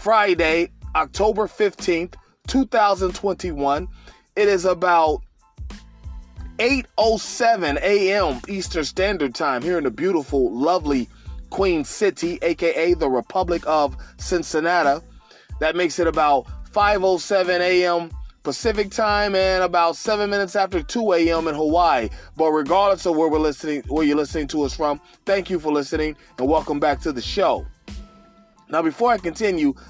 Friday, October 15th, 2021. It is about 8:07 a.m. Eastern Standard Time here in the beautiful, lovely Queen City, aka the Republic of Cincinnati. That makes it about 5:07 a.m. Pacific time and about seven minutes after 2 a.m. in Hawaii. But regardless of where we're listening, where you're listening to us from, thank you for listening and welcome back to the show. Now, before I continue,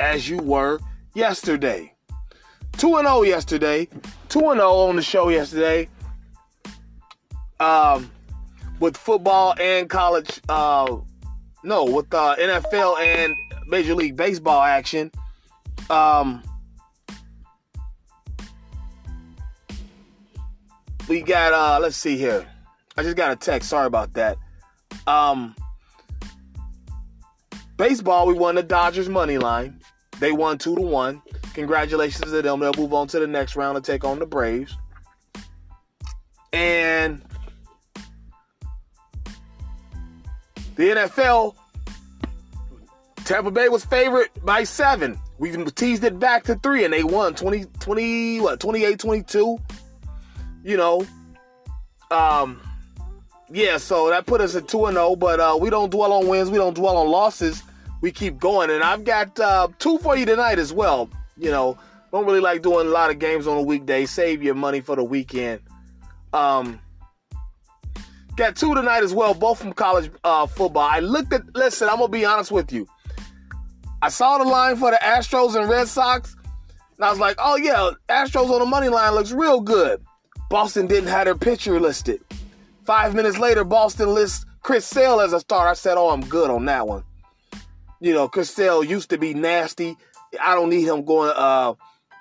As you were yesterday. 2 0 yesterday. 2 0 on the show yesterday. Um, with football and college, uh, no, with uh, NFL and Major League Baseball action. Um, we got, uh, let's see here. I just got a text. Sorry about that. Um, baseball, we won the Dodgers money line. They won two to one. Congratulations to them. They'll move on to the next round and take on the Braves. And the NFL, Tampa Bay was favored by seven. We teased it back to three, and they won 20, 20 what, 28 22. You know, um, yeah, so that put us at 2 0, but uh, we don't dwell on wins, we don't dwell on losses. We keep going. And I've got uh, two for you tonight as well. You know, don't really like doing a lot of games on a weekday. Save your money for the weekend. Um, got two tonight as well, both from college uh, football. I looked at, listen, I'm going to be honest with you. I saw the line for the Astros and Red Sox, and I was like, oh, yeah, Astros on the money line looks real good. Boston didn't have their pitcher listed. Five minutes later, Boston lists Chris Sale as a starter. I said, oh, I'm good on that one. You know, Chris Sale used to be nasty. I don't need him going, uh,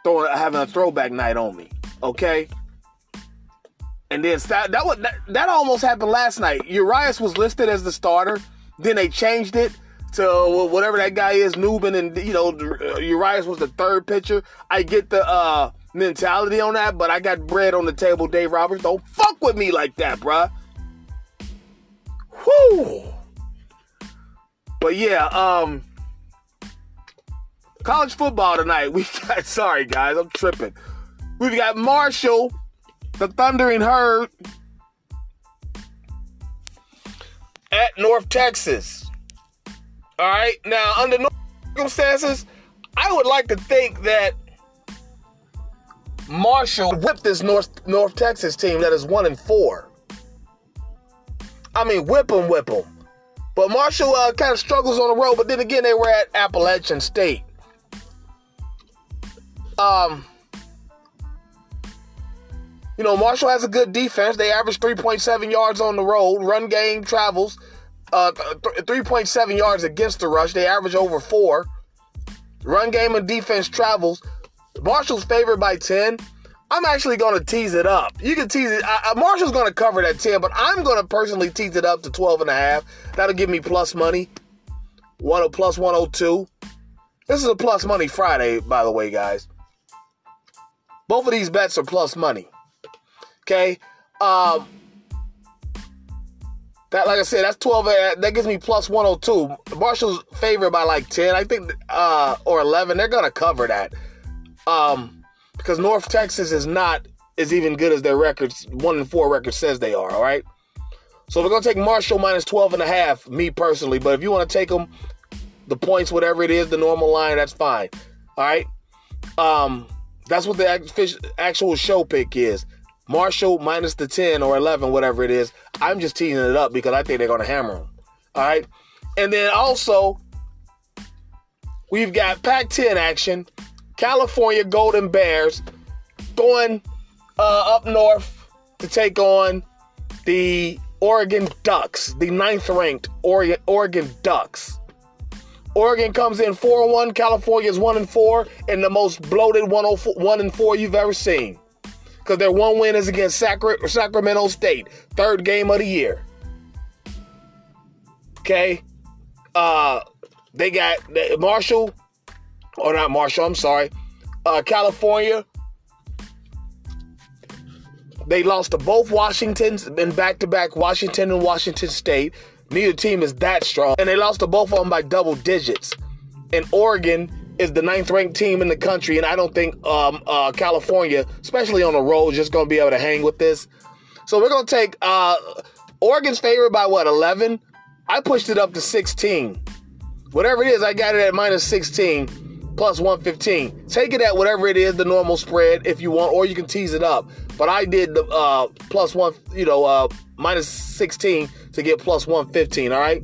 throwing, having a throwback night on me. Okay. And then that that, was, that, that almost happened last night. Urias was listed as the starter. Then they changed it to whatever that guy is, Newman, and you know Urias was the third pitcher. I get the uh, mentality on that, but I got bread on the table. Dave Roberts, don't fuck with me like that, bruh. Whoo. But yeah, um, college football tonight. We got sorry guys, I'm tripping. We've got Marshall, the Thundering Herd, at North Texas. All right, now under no circumstances, I would like to think that Marshall whipped this North North Texas team that is one and four. I mean, whip them, whip them. But Marshall uh, kind of struggles on the road. But then again, they were at Appalachian State. Um, you know, Marshall has a good defense. They average 3.7 yards on the road. Run game travels uh, 3.7 yards against the rush. They average over four. Run game and defense travels. Marshall's favored by 10. I'm actually going to tease it up. You can tease it. I, Marshall's going to cover that 10, but I'm going to personally tease it up to 12 and a half. That'll give me plus money. One plus 102. This is a plus money Friday, by the way, guys. Both of these bets are plus money. Okay. Um, that, like I said, that's 12. Uh, that gives me plus 102. Marshall's favored by like 10, I think, uh, or 11. They're going to cover that. Um, because North Texas is not as even good as their records, one and four record says they are, all right? So we're going to take Marshall minus 12 and a half, me personally. But if you want to take them, the points, whatever it is, the normal line, that's fine. All right. Um, that's what the actual show pick is. Marshall minus the 10 or 11, whatever it is. I'm just teasing it up because I think they're going to hammer them. All right. And then also, we've got Pac 10 action. California Golden Bears going uh, up north to take on the Oregon Ducks, the ninth ranked Oregon, Oregon Ducks. Oregon comes in 4 1, California is 1 and 4, and the most bloated 1 and 4 you've ever seen. Because their one win is against Sacra- Sacramento State, third game of the year. Okay? Uh, they got Marshall, or not Marshall, I'm sorry, uh, California. They lost to both Washingtons in back to back Washington and Washington State. Neither team is that strong. And they lost to both of them by double digits. And Oregon is the ninth ranked team in the country. And I don't think um, uh, California, especially on the road, is just going to be able to hang with this. So we're going to take uh, Oregon's favorite by what, 11? I pushed it up to 16. Whatever it is, I got it at minus 16 plus 115. Take it at whatever it is, the normal spread if you want, or you can tease it up. But I did the uh, plus one, you know, uh, minus 16 to get plus 115. All right.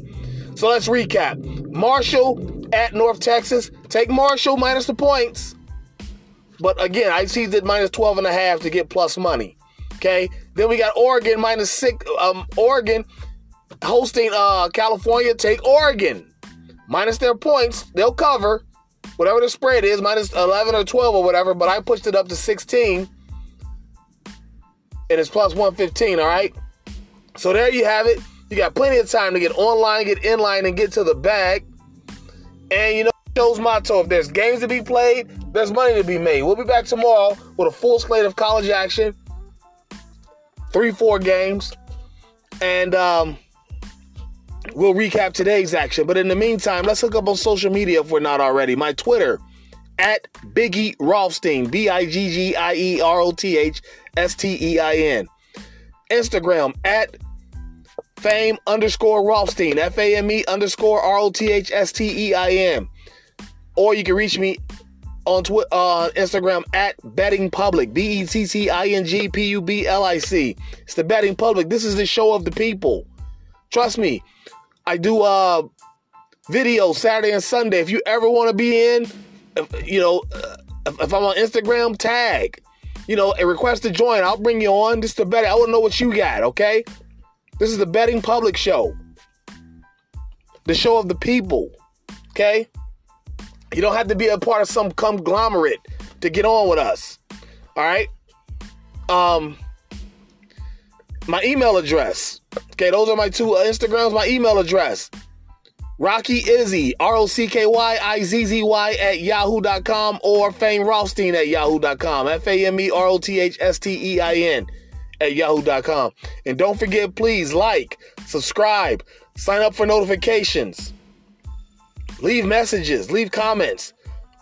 So let's recap. Marshall at North Texas. Take Marshall minus the points. But again, I teased it minus 12 and a half to get plus money. Okay. Then we got Oregon minus six. Um, Oregon hosting uh, California. Take Oregon minus their points. They'll cover whatever the spread is, minus 11 or 12 or whatever, but I pushed it up to 16 and it's plus 115, all right? So there you have it. You got plenty of time to get online, get in line, and get to the bag. And you know, show's motto if there's games to be played, there's money to be made. We'll be back tomorrow with a full slate of college action, three, four games. And, um, We'll recap today's action, but in the meantime, let's hook up on social media if we're not already. My Twitter at Biggie Rothstein, B I G G I E R O T H S T E I N. Instagram at fame underscore Rothstein, F A M E underscore R O T H S T E I N. Or you can reach me on Twitter, uh, Instagram at Betting Public, B E T T I N G P U B L I C. It's the Betting Public. This is the show of the people. Trust me, I do uh videos Saturday and Sunday. If you ever want to be in, if, you know, uh, if, if, I'm on Instagram, tag, you know, and request to join. I'll bring you on. Just to bet. I want to know what you got. Okay, this is the betting public show, the show of the people. Okay, you don't have to be a part of some conglomerate to get on with us. All right. Um, my email address Okay, those are my two uh, Instagrams. My email address. Rocky Izzy, R O C K Y I Z Z Y at yahoo.com or Fame Rothstein at yahoo.com. F A M E R O T H S T E I N at yahoo.com. And don't forget, please like, subscribe, sign up for notifications, leave messages, leave comments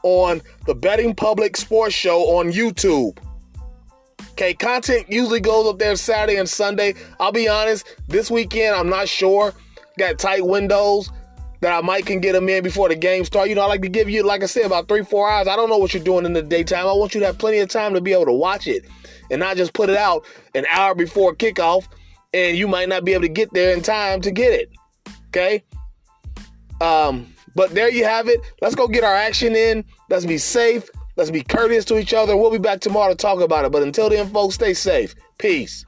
on the Betting Public Sports Show on YouTube. Okay, content usually goes up there Saturday and Sunday. I'll be honest, this weekend I'm not sure. Got tight windows that I might can get them in before the game start. You know, I like to give you, like I said, about three, four hours. I don't know what you're doing in the daytime. I want you to have plenty of time to be able to watch it and not just put it out an hour before kickoff and you might not be able to get there in time to get it. Okay? Um, but there you have it. Let's go get our action in. Let's be safe. Let's be courteous to each other. We'll be back tomorrow to talk about it. But until then, folks, stay safe. Peace.